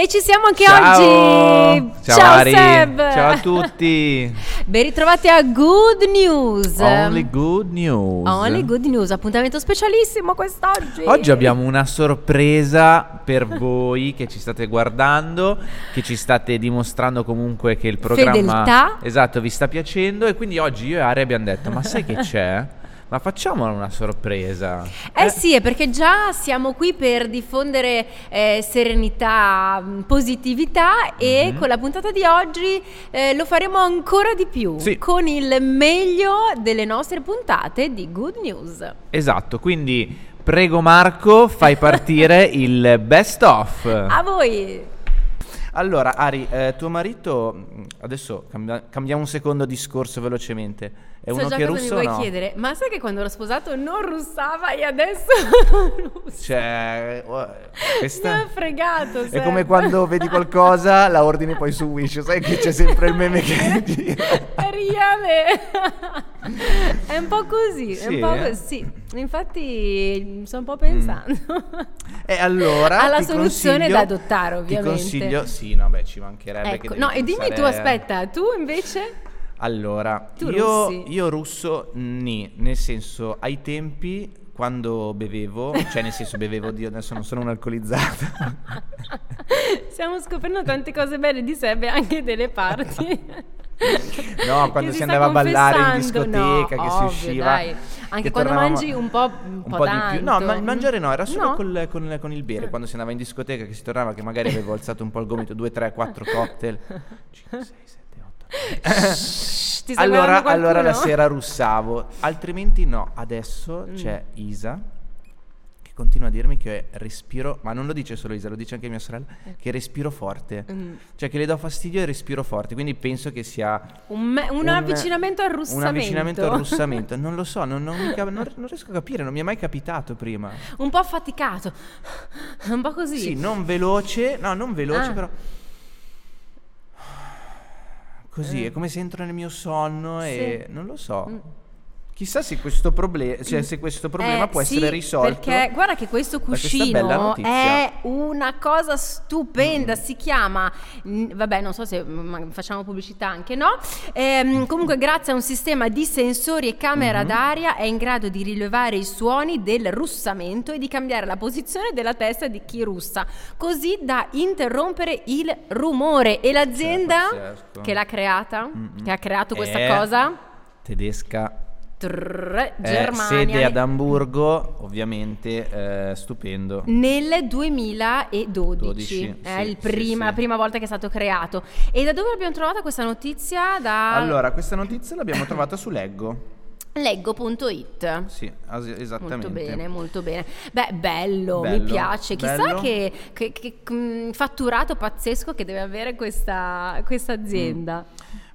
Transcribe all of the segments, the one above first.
E ci siamo anche Ciao. oggi. Ciao, Ari. Seb. Ciao a tutti. Ben ritrovati a Good News. Only good news. Only Good News, appuntamento specialissimo quest'oggi. Oggi abbiamo una sorpresa per voi che ci state guardando, che ci state dimostrando comunque che il programma Fedeltà. Esatto, vi sta piacendo e quindi oggi io e Ari abbiamo detto "Ma sai che c'è? Ma facciamola una sorpresa". Eh sì, è perché già siamo qui per diffondere eh, serenità, mh, positività e Mhm. con la puntata di oggi eh, lo faremo ancora di più Sì. con il meglio delle nostre puntate di Good News. Esatto, quindi prego Marco, fai partire il best of. A voi! Allora, Ari, eh, tuo marito, mh, adesso cambia- cambiamo un secondo discorso velocemente. È so uno già che russo mi vuoi no? chiedere, ma sai che quando l'ho sposato non russava e adesso russa? Cioè, oh, Mi ha questa fregato. è Seb. come quando vedi qualcosa, la ordini poi su Wish. Sai che c'è sempre il meme che gira. È reale. È un po' così, è un Sì, po' eh? così. Infatti sto un po' pensando. E allora Alla soluzione da adottare, ovviamente. Ti consiglio, sì, no, beh, ci mancherebbe che ecco, no, e dimmi tu, aspetta, tu invece? Allora, Tu io, russi? io russo, ni, nel senso, ai tempi, quando bevevo, cioè nel senso bevevo, Dio, adesso non sono un alcolizzato. Stiamo scoprendo tante cose belle di Seb e anche delle parti. No, quando si andava a ballare in discoteca, No, che si ovvio, usciva. dai. Anche che quando mangi un po', un un po' po' di più. No, ma mangiare no, era solo No? col- con, con il bere. Quando si andava in discoteca, che si tornava, che magari avevo alzato un po' il gomito, 2, 3, 4 cocktail. 5, 6, 7, 8. Shh, ti allora, allora la sera russavo, altrimenti no. Adesso Mm. c'è Isa che continua a dirmi che respiro, ma non lo dice solo Isa, lo dice anche mia sorella, che respiro forte. Mm. Cioè che le do fastidio e respiro forte, quindi penso che sia Un, me- un avvicinamento al russamento. Un avvicinamento al russamento, non lo so, non, non cap- non- non riesco a capire, non mi è mai capitato prima. Un po' affaticato. Un po' così. Sì, non veloce, no, non veloce, Ah. però così, Eh. è come se entro nel mio sonno e non lo so. Mm. Chissà se questo, proble- cioè, se questo problema Eh, può sì, essere risolto. Perché guarda che questo cuscino è una cosa stupenda. Si chiama, mm, vabbè, non so se mm, facciamo pubblicità anche, no? Ehm, comunque, grazie a un sistema di sensori e camera Mhm. d'aria, è in grado di rilevare i suoni del russamento e di cambiare la posizione della testa di chi russa, così da interrompere il rumore. E l'azienda pazzesco. che l'ha creata, Mm-mm. che ha creato questa È cosa, Tedesca, trrr, eh, Germania. sede ad Hamburgo, ovviamente eh, stupendo. Nel 2012 12, è sì, il sì, prima, sì. prima volta che è stato creato. E da dove abbiamo trovato questa notizia? Da Allora, questa notizia l'abbiamo trovata su Leggo. leggo.it. Sì, as- esattamente. Molto bene, molto bene. Beh, bello, mi Bello, piace. Chissà che, che- che, mm, fatturato pazzesco che deve avere questa, questa azienda.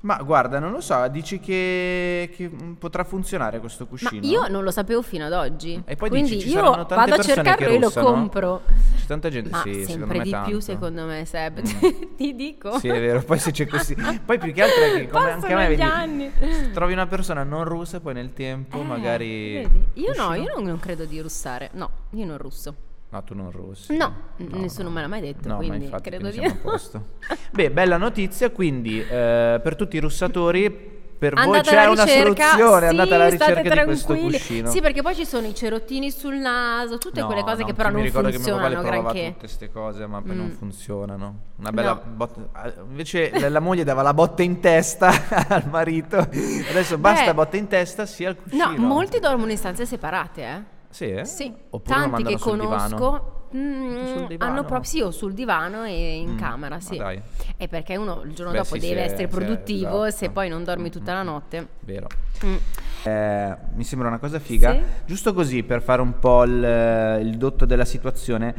Ma guarda, non lo so, dici che, che, mm, potrà funzionare questo Ma cuscino? io non lo sapevo fino ad oggi. E poi Quindi dici, ci io saranno tante vado a persone cercarlo e lo compro. C'è tanta gente, Ma sì, sempre di tanto. più, secondo me, Seb. Mm. Ti dico. Sì, è vero, poi se c'è così... Poi più che altro è che come anche a me, vedi, trovi una persona non russa, poi nel tempo Eh, magari... vedi? Io no, cuscino- io non, non credo di russare. No, io non russo. No, tu non russi. No, nessuno me l'ha mai detto, No, quindi ma infatti, credo quindi di posto. Beh, bella notizia, quindi eh, per tutti i russatori, per voi Andate c'è alla una ricerca, soluzione, sì, andate alla ricerca di questo cuscino. Sì, perché poi ci sono i cerottini sul naso, tutte No, quelle cose no, che però mi non ricordo che mio papà funzionano granché. tutte queste cose, ma poi non Mm. funzionano. Una bella No. botta. ah, Invece la, la moglie dava la botta in testa al marito. Adesso basta Beh, botta in testa sia al cuscino. No, molti dormono in stanze separate, eh. Sì, eh? Sì, Oppure tanti che conosco mm, hanno proprio sì, o sul divano e in Mm, camera, sì. dai. E perché uno il giorno Beh, dopo sì, deve sì, essere sì, produttivo esatto. se poi non dormi Mm, tutta mm, la mm. notte. Vero. Mm. Eh, mi sembra una cosa figa. Sì. Giusto così per fare un po' il, il dotto della situazione.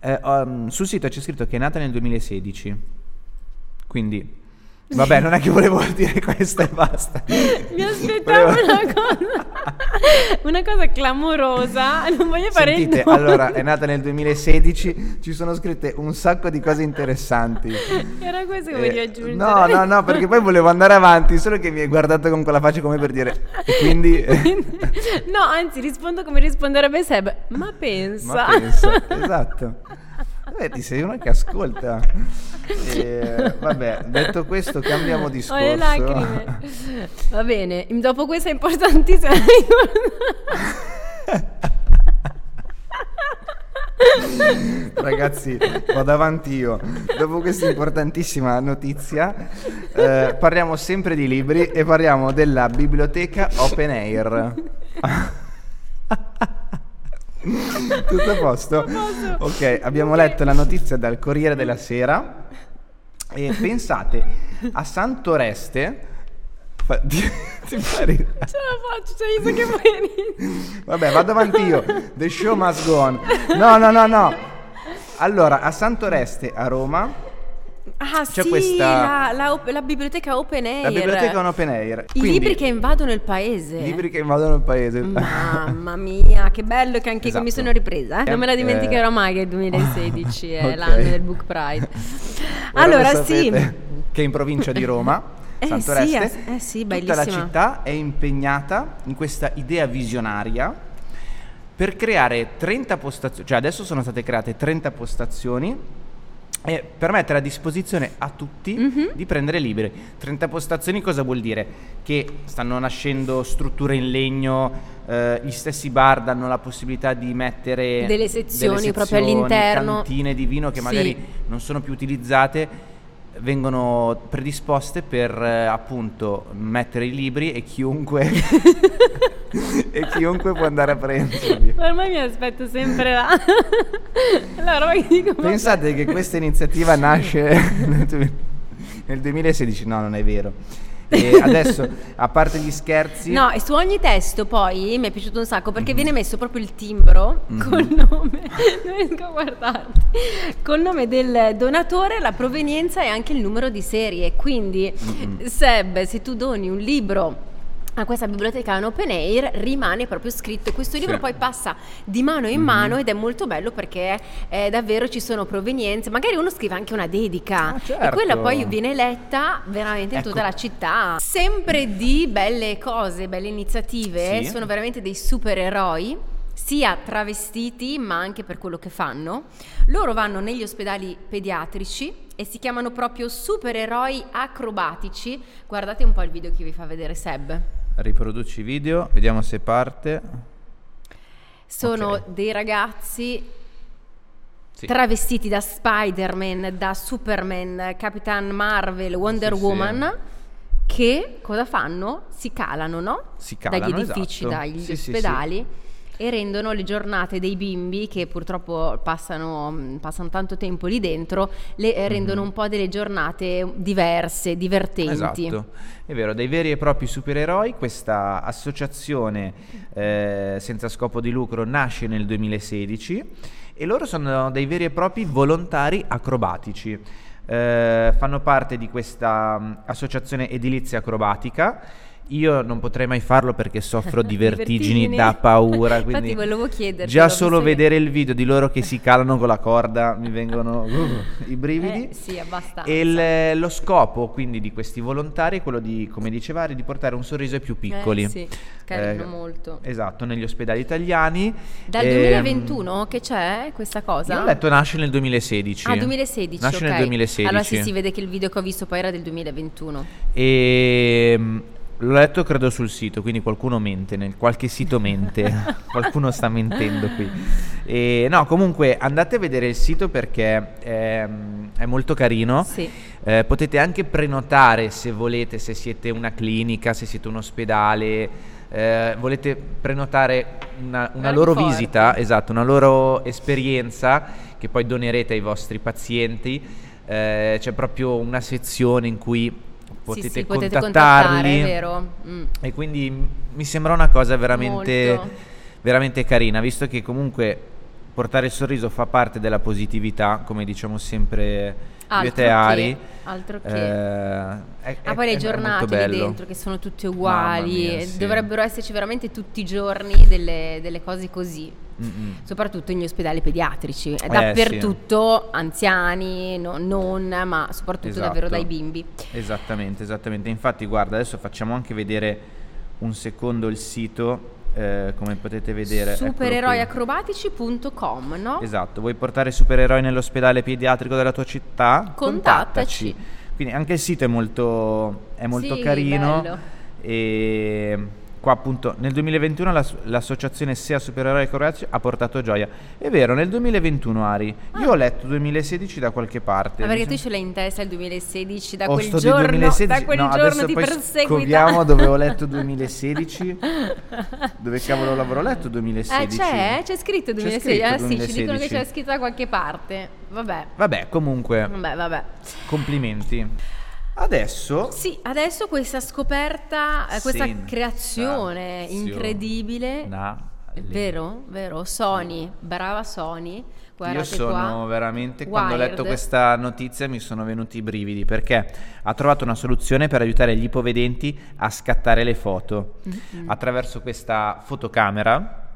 eh, um, sul sito c'è scritto che è nata nel 2016. Quindi, vabbè, non è che volevo dire questo e basta. Mi aspettavo Volevo- una cosa, una cosa clamorosa, non voglio fare Sentite, allora è nata nel 2016, ci sono scritte un sacco di cose interessanti. Era questo che Eh, volevi aggiungere. no, no, no, perché poi volevo andare avanti, solo che mi hai guardato con quella faccia come per dire e quindi no, anzi, rispondo come risponderebbe Seb. Ma pensa. Ma pensa, esatto. Vedi, sei uno che ascolta. E, vabbè, detto questo, cambiamo discorso. Ho le lacrime. Va bene, dopo questa importantissima Ragazzi, vado avanti io. Dopo questa importantissima notizia, eh, parliamo sempre di libri e parliamo della biblioteca Open Air. Tutto a posto? Ok, abbiamo letto la notizia dal Corriere della Sera e pensate a Santoreste Fa- ti, ti pare? Ce la faccio, io so che puoi Vabbè, vado avanti io. The show must go on. No, no, no, no. Allora, a Santoreste, a Roma, Ah C'è sì, questa- la, la la biblioteca open air. la biblioteca è un open air. I Quindi, libri che invadono il paese. libri che invadono il paese. Mamma mia, che bello che anche Esatto. mi sono ripresa. eh. Non me la Eh, dimenticherò mai che il 2016 è Ok. l'anno del Book Pride. Ora allora lo sì. Che è in provincia di Roma. Eh Santoreste, sì, eh, eh sì, tutta la città è impegnata in questa idea visionaria per creare 30 postazioni, cioè adesso sono state create 30 postazioni e permettere a disposizione a tutti Mhm. di prendere libri. 30 postazioni cosa vuol dire? Che stanno nascendo strutture in legno, eh, gli stessi bar danno la possibilità di mettere Delle sezioni proprio sezioni, all'interno. cantine di vino che Sì. magari non sono più utilizzate vengono predisposte per eh, appunto mettere i libri e chiunque e chiunque può andare a prenderli. Ormai mi aspetto sempre là. allora. Pensate che questa iniziativa nasce nel 2016, no, non è vero. E adesso, a parte gli scherzi, No, e su ogni testo poi mi è piaciuto un sacco perché viene messo proprio il timbro Mhm. col nome, non riesco a guardarti, col nome del donatore, la provenienza e anche il numero di serie. Quindi, Mhm. Seb, se tu doni un libro a questa biblioteca in open air rimane proprio scritto e questo libro Sì. poi passa di mano in Mhm. mano ed è molto bello perché eh, davvero ci sono provenienze magari uno scrive anche una dedica Ah, e certo. quella poi viene letta veramente in Ecco. tutta la città sempre di belle cose belle iniziative Sì. sono veramente dei supereroi sia travestiti ma anche per quello che fanno loro vanno negli ospedali pediatrici e si chiamano proprio supereroi acrobatici guardate un po' il video che vi fa vedere Seb riproduci i video, vediamo se parte. sono Ok. dei ragazzi Sì. travestiti da Spider-Man, da Superman, Capitan Marvel, Wonder Sì, sì. Woman, che cosa fanno? Si calano, no? Si calano, Dagli edifici, esatto. dagli Sì, sì, ospedali. E rendono le giornate dei bimbi che purtroppo passano, passano tanto tempo lì dentro, le eh, rendono un po' delle giornate diverse, divertenti. Esatto, è vero, dei veri e propri supereroi, questa associazione eh, senza scopo di lucro nasce nel 2016 e loro sono dei veri e propri volontari acrobatici. Eh, fanno parte di questa associazione edilizia acrobatica. Io non potrei mai farlo perché soffro di vertigini Vertigini. da paura. Infatti Quindi volevo chiederti, Già solo che- vedere il video di loro che si calano con la corda mi vengono uh, i brividi. Eh, sì, abbastanza. E il- lo scopo quindi di questi volontari è quello di, come diceva, Ari, di portare un sorriso ai più piccoli. Eh, sì, carino Eh, molto. Esatto, negli ospedali italiani. Dal Ehm, 2021 che c'è questa cosa? Io ho letto nasce nel 2016. Ah, 2016. Nasce ok. nel 2016. Allora sì, si vede che il video che ho visto poi era del 2021. E mm, l'ho letto credo sul sito, quindi qualcuno mente, nel qualche sito mente, qualcuno sta mentendo qui. E, no, comunque andate a vedere il sito perché è, è molto carino. Sì. Eh, potete anche prenotare se volete, se siete una clinica, se siete un ospedale, eh, volete prenotare una, una loro forte. visita, esatto, una loro esperienza che poi donerete ai vostri pazienti. Eh, c'è proprio una sezione in cui potete, sì, sì, potete contattarli vero. Mm. e quindi mi sembra una cosa veramente, Molto. veramente carina, visto che comunque portare il sorriso fa parte della positività, come diciamo sempre Altro te Ari. che, altro che. Eh, è- Ah, poi le giornate lì dentro che sono tutte uguali, mia, sì. dovrebbero esserci veramente tutti i giorni delle, delle cose così, Mm-mm. soprattutto negli ospedali pediatrici, Eh, dappertutto anziani, no- non, ma soprattutto davvero Esatto. dai bimbi. Esattamente, esattamente. Infatti, guarda, adesso facciamo anche vedere un secondo il sito eh, come potete vedere. Supereroiacrobatici.com, no? Esatto, vuoi portare supereroi nell'ospedale pediatrico della tua città? Contattaci. Quindi anche il sito è molto, è molto Sì, carino bello. e qua appunto nel 2021 l'ass- l'associazione SEA Supereroi Acrobatici ha portato gioia. È vero, nel 2021 Ari, io ho letto 2016 da qualche parte. Ma Ah, perché Mi tu ce l'hai in testa il 2016, da Oh, quel giorno, 2016. da quel no, giorno adesso ti poi perseguita. dove ho letto 2016. dove cavolo l'avrò letto 2016? Eh, c'è, c'è scritto 2016. scritto ah, sì, ci dicono che 2016. c'è scritto da qualche parte. Vabbè, Vabbè, comunque, vabbè, vabbè. complimenti. Adesso Sì, adesso questa scoperta, eh, questa creazione incredibile. Na- Vero, vero, Sony, brava Sony. Guardate Io sono qua. veramente, quando ho letto questa notizia mi sono venuti i brividi perché ha trovato una soluzione per aiutare gli ipovedenti a scattare le foto Mm-hmm. attraverso questa fotocamera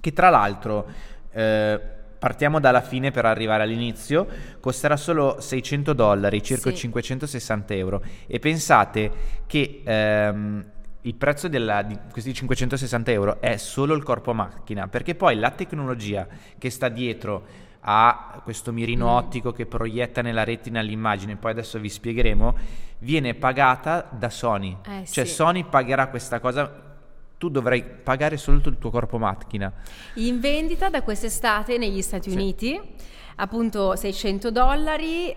che tra l'altro eh, partiamo dalla fine per arrivare all'inizio costerà solo 600 dollari circa Sì. 560 euro e pensate che ehm, il prezzo della- di questi 560 euro è solo il corpo macchina perché poi la tecnologia che sta dietro a questo mirino Mm. ottico che proietta nella retina l'immagine poi adesso vi spiegheremo viene pagata da Sony Eh, cioè sì. Sony pagherà questa cosa tu dovrai pagare solo il tuo corpo macchina In vendita da quest'estate negli Stati Sì. Uniti, appunto 600 dollari,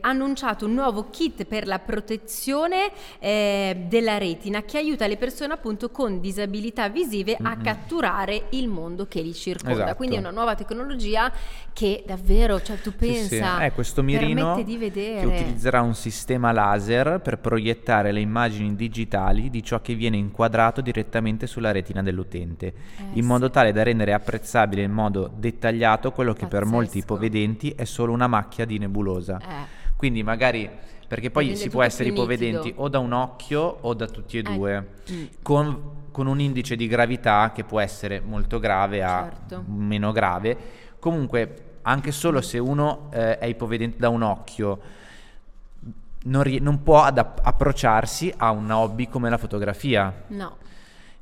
ha annunciato un nuovo kit per la protezione eh, della retina che aiuta le persone appunto con disabilità visive a Mm-mm. catturare il mondo che li circonda. Esatto. Quindi è una nuova tecnologia che davvero, cioè tu Sì, sì. pensa, È questo mirino di vedere. che utilizzerà un sistema laser per proiettare le immagini digitali di ciò che viene inquadrato direttamente sulla retina dell'utente, Eh, in sì. modo tale da rendere apprezzabile in modo dettagliato quello che per molti Pazzesco. Ipovedenti è solo una macchia di nebulosa. Eh. Quindi magari perché poi si può essere ipovedenti nitido. o da un occhio o da tutti e Eh, due, mm. con, con un indice di gravità che può essere molto grave a Certo. meno grave. Comunque, anche solo se uno eh, è ipovedente da un occhio, non, ri- non può ad- approcciarsi a un hobby come la fotografia. No.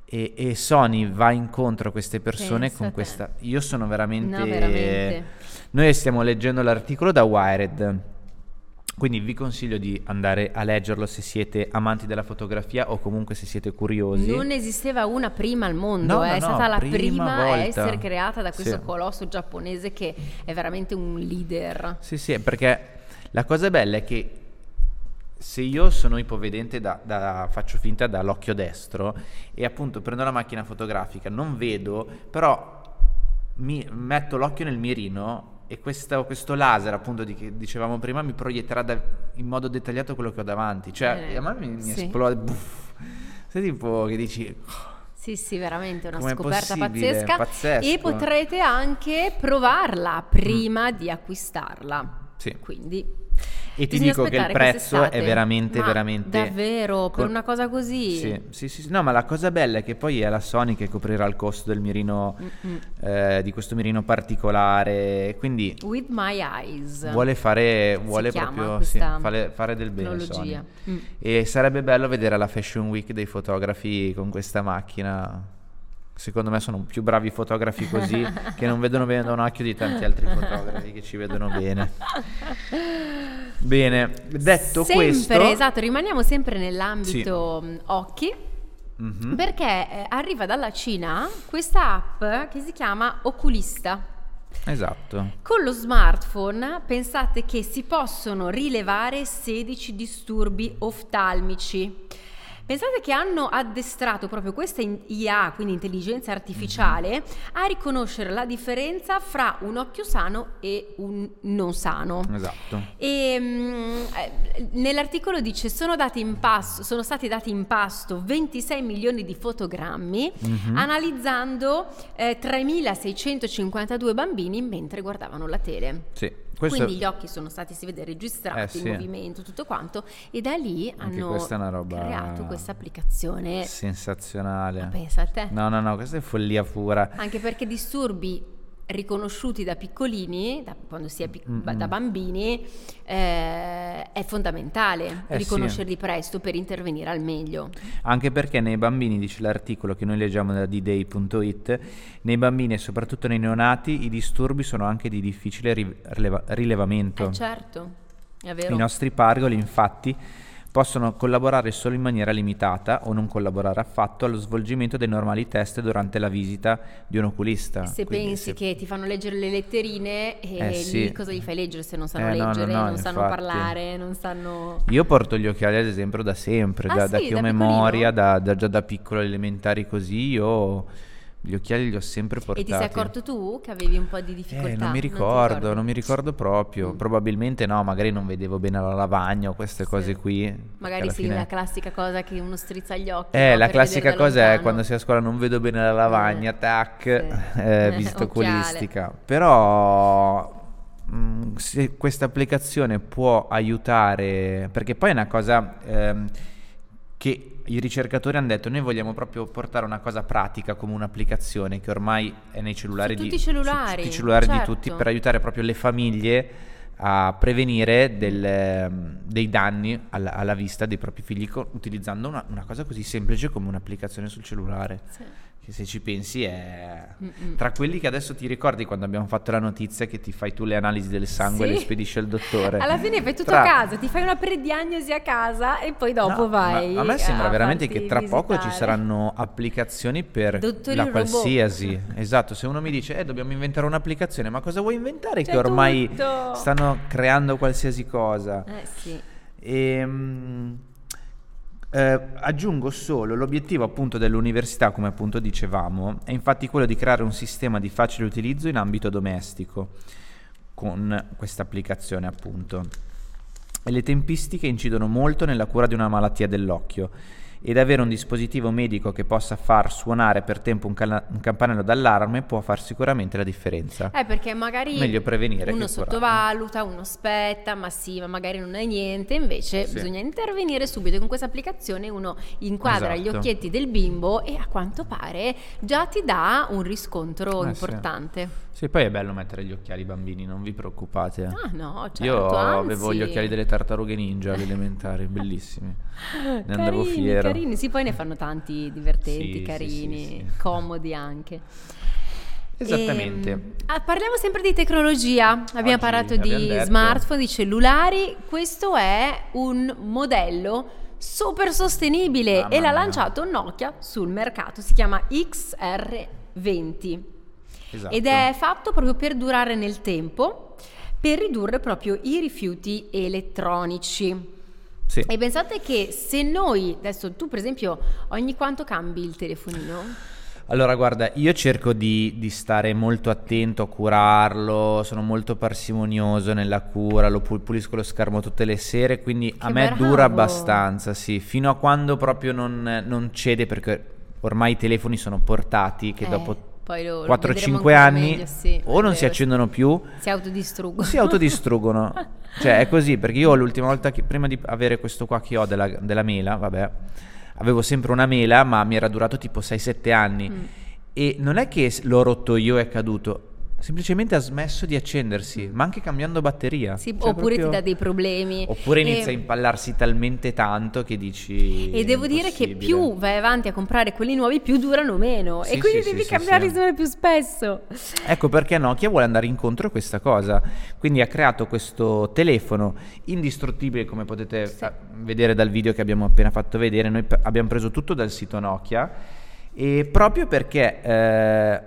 E, e Sony va incontro a queste persone Pensa con questa. Io sono veramente. No, veramente. Noi stiamo leggendo l'articolo da Wired. Quindi vi consiglio di andare a leggerlo se siete amanti della fotografia o comunque se siete curiosi. Non esisteva una prima al mondo, No, eh, no, è no, stata la prima prima a essere creata da questo Sì. colosso giapponese che è veramente un leader. Sì, sì, perché la cosa bella è che se io sono ipovedente da, da- faccio finta dall'occhio destro e appunto prendo la macchina fotografica, non vedo, però mi metto l'occhio nel mirino e questo, questo laser appunto di che dicevamo prima mi proietterà da- in modo dettagliato quello che ho davanti. Cioè, Eh, a me mi, mi sì. esplode. buff. Sei tipo che dici... Sì, sì, veramente una scoperta pazzesca. Pazzesco. E potrete anche provarla prima di acquistarla. Sì. Quindi E ti bisogna dico che il prezzo è veramente, Ma veramente... Davvero, per una cosa così? Sì, sì, sì, sì. No, ma la cosa bella è che poi è la Sony che coprirà il costo del mirino, eh, di questo mirino particolare. Quindi With my eyes. vuole fare, vuole proprio sì, fare, fare del bene. Sony. Mm. E sarebbe bello vedere la Fashion Week dei fotografi con questa macchina. Secondo me sono più bravi fotografi così che non vedono bene da un occhio di tanti altri fotografi che ci vedono bene. Bene, detto sempre, questo, esatto, rimaniamo sempre nell'ambito mh, occhi. Mhm. Perché eh, arriva dalla Cina questa app che si chiama Oculista. esatto. Con lo smartphone pensate che si possono rilevare 16 disturbi oftalmici. Pensate che hanno addestrato proprio questa IA, quindi intelligenza artificiale, a riconoscere la differenza fra un occhio sano e un non sano. Esatto. E, mm, eh, nell'articolo dice sono, dati in pasto- sono stati dati in pasto 26 milioni di fotogrammi Mhm. analizzando eh, 3.652 bambini mentre guardavano la tele. Sì, questo Quindi gli occhi sono stati, si vede, registrati, Eh, il sì. movimento, tutto quanto, e da lì Anche hanno creato questa applicazione. sensazionale. Ma pensa a te. No, no, no, questa è follia pura. Anche perché disturbi riconosciuti da piccolini, da, quando si è pic- Mm-mm. da bambini, eh, è fondamentale Eh, riconoscerli presto per intervenire al meglio. Anche perché nei bambini, dice l'articolo che noi leggiamo da dday.it, nei bambini e soprattutto nei neonati i disturbi sono anche di difficile ri- rileva- rilevamento. Eh certo, è vero. I nostri pargoli, infatti, possono collaborare solo in maniera limitata o non collaborare affatto allo svolgimento dei normali test durante la visita di un oculista. Se Quindi pensi se- che ti fanno leggere le letterine Eh, lì sì. cosa gli fai leggere se non sanno Eh, no, no, leggere, no, non sanno infatti. parlare, non sanno... Io porto gli occhiali ad esempio da sempre, Ah, da, da sì, che ho da memoria, da, da- già da piccolo elementari così, io gli occhiali li ho sempre E portati. ti sei accorto tu che avevi un po' di difficoltà? Eh, non mi ricordo, ricordi? non mi ricordo proprio. Mm. Probabilmente no, magari non vedevo bene la lavagna o queste Sì. cose qui. Magari sì, fine- la classica cosa che uno strizza gli occhi. Eh, no, la classica cosa è quando sei a scuola non vedo bene la lavagna, Eh, tac, eh, Eh, visita oculistica. Però mh, se questa applicazione può aiutare, perché poi è una cosa ehm, che i ricercatori hanno detto, noi vogliamo proprio portare una cosa pratica come un'applicazione che ormai è nei cellulari, Su di, tutti cellulari, tutti i cellulari di certo. tutti per aiutare proprio le famiglie a prevenire del, ehm, dei danni alla, alla vista dei propri figli co- utilizzando una, una cosa così semplice come un'applicazione sul cellulare. Sì. Che se ci pensi è Mm-mm. tra quelli che adesso ti ricordi quando abbiamo fatto la notizia che ti fai tu le analisi del sangue e Sì. le spedisci al dottore. Alla fine fai tutto Tra- a casa, ti fai una prediagnosi a casa e poi dopo No, vai. a me sembra veramente che tra poco ci visitare. saranno applicazioni per Dottori la robot. qualsiasi. Esatto, se uno mi dice "Eh, dobbiamo inventare un'applicazione", ma cosa vuoi inventare C'è che ormai tutto. stanno creando qualsiasi cosa? Eh sì. Ehm, eh, aggiungo solo l'obiettivo appunto dell'università, come appunto dicevamo, è infatti quello di creare un sistema di facile utilizzo in ambito domestico con questa applicazione appunto. E le tempistiche incidono molto nella cura di una malattia dell'occhio ed avere un dispositivo medico che possa far suonare per tempo un, cala- un campanello d'allarme può far sicuramente la differenza. Eh, perché magari Meglio prevenire uno sottovaluta, uno aspetta, ma sì, ma magari non è niente, invece Sì. bisogna intervenire subito. Con questa applicazione uno inquadra gli Esatto. occhietti del bimbo e a quanto pare già ti dà un riscontro Eh, sì. importante. Sì, poi è bello mettere gli occhiali ai bambini, non vi preoccupate. Ah no, certo, Io avevo anzi. gli occhiali delle tartarughe ninja alle elementari, bellissimi. Ne andavo carini, fiero. Carini, sì, poi ne fanno tanti divertenti, Sì, carini, sì, comodi anche. Esattamente. Ehm, ah, parliamo sempre di tecnologia. Abbiamo Oggi parlato abbiamo di detto- smartphone, di cellulari. Questo è un modello super sostenibile Mamma e l'ha mia. lanciato Nokia sul mercato. Si chiama XR20 Esatto. ed è fatto proprio per durare nel tempo, per ridurre proprio i rifiuti elettronici. Sì. E pensate che se noi, adesso tu per esempio, ogni quanto cambi il telefonino? Allora, guarda, io cerco di, di stare molto attento a curarlo, sono molto parsimonioso nella cura, lo pu- pulisco lo schermo tutte le sere, quindi a Che me bravo! dura abbastanza, sì, fino a quando proprio non, non cede, perché ormai i telefoni sono portati che Eh, dopo poi lo- lo 4-5 vedremo ancora anni meglio, sì, o non si vero, accendono più Si autodistruggono. si autodistruggono. cioè, è così, perché io l'ultima volta che, prima di avere questo qua che ho della, della mela, vabbè, avevo sempre una mela, ma mi era durato tipo 6-7 anni. Mm. E non è che l'ho rotto io e è caduto, semplicemente ha smesso di accendersi, ma anche cambiando batteria. Sì, Cioè, oppure proprio- ti dà dei problemi. Oppure E- inizia a impallarsi talmente tanto che dici... E devo dire che più vai avanti a comprare quelli nuovi, più durano meno. Sì, e quindi sì, devi sì, cambiarli sempre più spesso. Ecco perché Nokia vuole andare incontro a questa cosa. Quindi ha creato questo telefono indistruttibile, come potete eh, vedere dal video che abbiamo appena fatto vedere. Noi abbiamo preso tutto dal sito Nokia e proprio perché eh,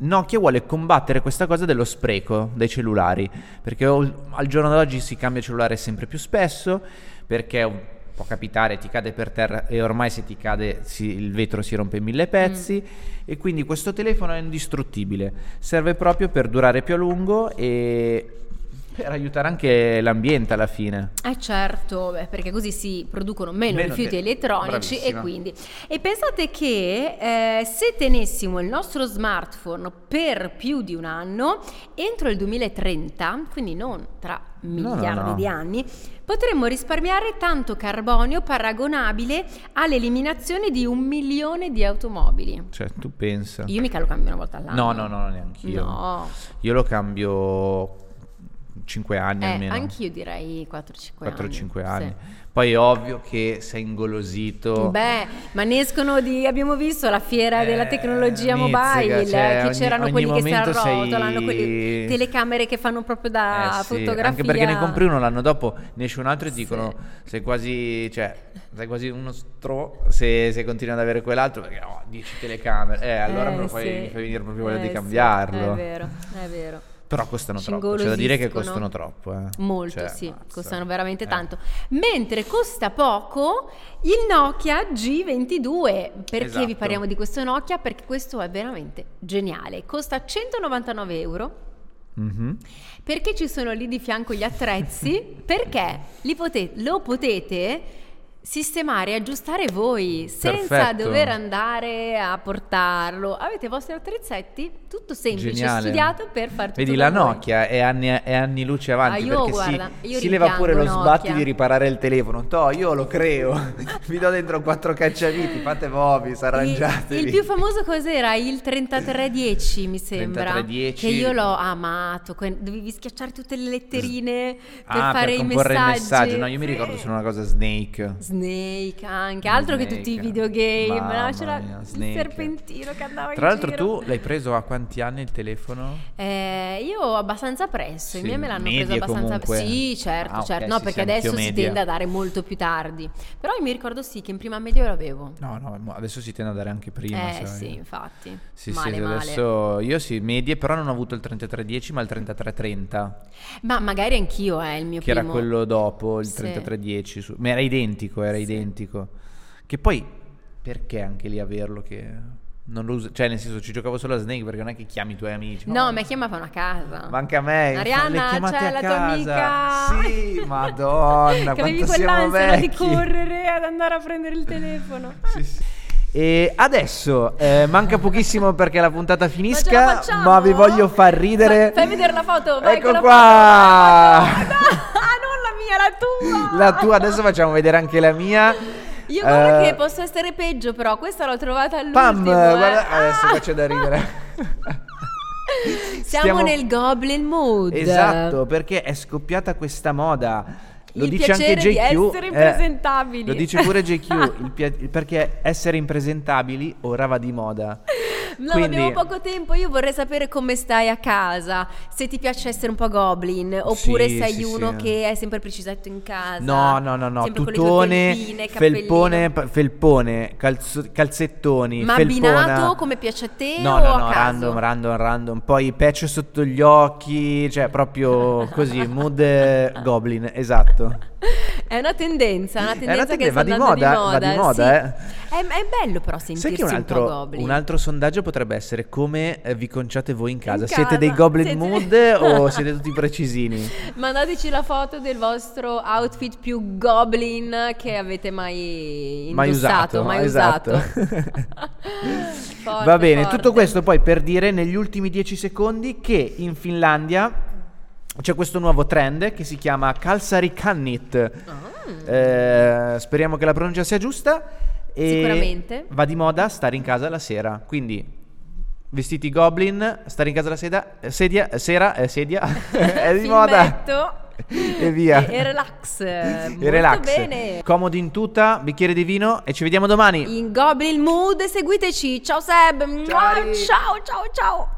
Nokia vuole combattere questa cosa dello spreco dei cellulari, perché al giorno d'oggi si cambia cellulare sempre più spesso, perché può capitare, ti cade per terra e ormai se ti cade si- il vetro si rompe in mille pezzi e quindi questo telefono è indistruttibile, serve proprio per durare più a lungo e Per aiutare anche l'ambiente alla fine. Eh certo, beh, perché così si producono meno, Meno rifiuti te- elettronici bravissima. e quindi... E pensate che eh, se tenessimo il nostro smartphone per più di un anno, entro il 2030, quindi non tra no, miliardi no. di anni, potremmo risparmiare tanto carbonio paragonabile all'eliminazione di un milione di automobili. Cioè, tu pensa. Io mica lo cambio una volta all'anno. No, no, no, neanche io. No, Io lo cambio 5 anni eh, almeno. anch'io direi 4-5 anni. 4-5 sì. anni. Poi è ovvio che sei ingolosito. Beh, ma ne escono di. Abbiamo visto la fiera della Eh, tecnologia mizzica, mobile. cioè, che ogni- c'erano ogni quelli che si momento sei- arrotolano, quelle telecamere che fanno proprio da Eh sì, fotografia. Anche perché ne compri uno l'anno dopo, ne esce un altro e dicono sei quasi, cioè, sei quasi uno stro se, se continui ad avere quell'altro perché ho 10 telecamere. Eh, allora Eh, fai, sì. mi fai venire proprio voglia Eh, di sì, cambiarlo. è vero, è vero. Però costano troppo, c'è da dire che costano troppo. eh. Molto, Cioè, sì, mazza. costano veramente Eh. tanto. Mentre costa poco il Nokia G22. Perché vi Esatto. parliamo di questo Nokia? Perché questo è veramente geniale. Costa 199 euro. Mhm. Perché ci sono lì di fianco gli attrezzi? perché li pote- lo potete sistemare e aggiustare voi senza Perfetto. dover andare a portarlo. Avete i vostri attrezzetti, tutto semplice, Geniale. studiato per far tutto Vedi, la voi. Nokia è anni, è anni luce avanti Ah, io, perché guarda, si, si leva pure lo sbatti di riparare il telefono. Toh, io lo creo. Vi do dentro quattro cacciaviti, fate Bobis, arrangiatevi. Il, il più famoso cos'era? Il 3310 mi sembra. 3310. Che io l'ho amato. Dovevi schiacciare tutte le letterine per ah, fare per i messaggi. il messaggio. No, io mi ricordo solo una cosa Snake. Snake anche, altro che tutti i Snake. videogame. Mamma no? C'era mia, il Snake. serpentino che andava Tra l'altro giro. tu l'hai preso a quanti anni il telefono? Eh, io abbastanza presto, i Sì, miei me l'hanno preso abbastanza comunque. Sì, certo, Ah, certo. No, sì, perché adesso si tende a dare molto più tardi. Però io mi ricordo sì che in prima media io l'avevo. No, no, adesso si tende a dare anche prima. eh sai. sì, infatti. Sì, male, sì, male. adesso io sì, medie, però non ho avuto il 3310, ma il 3330, Ma magari anch'io è il mio che primo. era quello dopo il Sì. 3310, su- ma era identico, era Sì. identico. Che poi perché anche lì averlo che non lo uso, cioè nel senso ci giocavo solo a Snake perché non è che chiami i tuoi amici. No, "Oh, mi chiamavano a casa. Ma anche a me, Arianna, c'è a la tua amica. Sì, madonna, che avevi quell'ansia no, di correre ad andare a prendere il telefono. Sì, sì. E adesso eh, manca pochissimo perché la puntata Ma finisca, facciamo? ma vi voglio far ridere. Fai, fai vedere la foto, vai Ecco qua. foto. mia, la tua. La tua, adesso facciamo vedere anche la mia. Io guarda Eh, che posso essere peggio, però questa l'ho trovata all'ultimo. Pam, eh. guarda, adesso Ah. faccio da ridere. Siamo, Stiamo- nel Goblin Mood. Esatto, perché è scoppiata questa moda. Lo Il dice anche piacere di JQ. essere eh, impresentabili. lo dice pure JQ, pia- perché essere impresentabili ora va di moda. No, Quindi- abbiamo poco tempo. Io vorrei sapere come stai a casa. Se ti piace essere un po' goblin, oppure Sì, sei sì, uno sì. che è sempre precisetto in casa. No, no, no, no, sempre tutone, felpine, felpone, felpone, calzo- calzettoni, Ma felpona. abbinato come piace a te No, o no, no, random, random, random. Poi patch sotto gli occhi, cioè proprio così, mood eh, goblin, esatto. È una tendenza, una tendenza tende- che sta va di moda, di va moda. di moda, sì. eh. È, è bello però sentirsi Sai che un un, altro, po' goblin. un altro sondaggio potrebbe essere come eh, vi conciate voi in casa? In Siete dei casa, goblin siete- mood o siete tutti precisini? Mandateci la foto del vostro outfit più goblin che avete mai Mai indossato, usato, mai esatto. usato. Forte, Va bene, forte. tutto questo poi per dire negli ultimi 10 secondi che in Finlandia c'è questo nuovo trend che si chiama Kalsari Kannit. Ah. Eh, speriamo che la pronuncia sia giusta. E Sicuramente. Va di moda stare in casa la sera. Quindi vestiti goblin, stare in casa la seda, eh, sedia, eh, sera, eh, sedia, è di moda. E via. E, e relax. E Molto relax. bene. Comodi in tuta, bicchiere di vino e ci vediamo domani. In Goblin Mood seguiteci. Ciao Seb. Ciao. Ciao ciao ciao.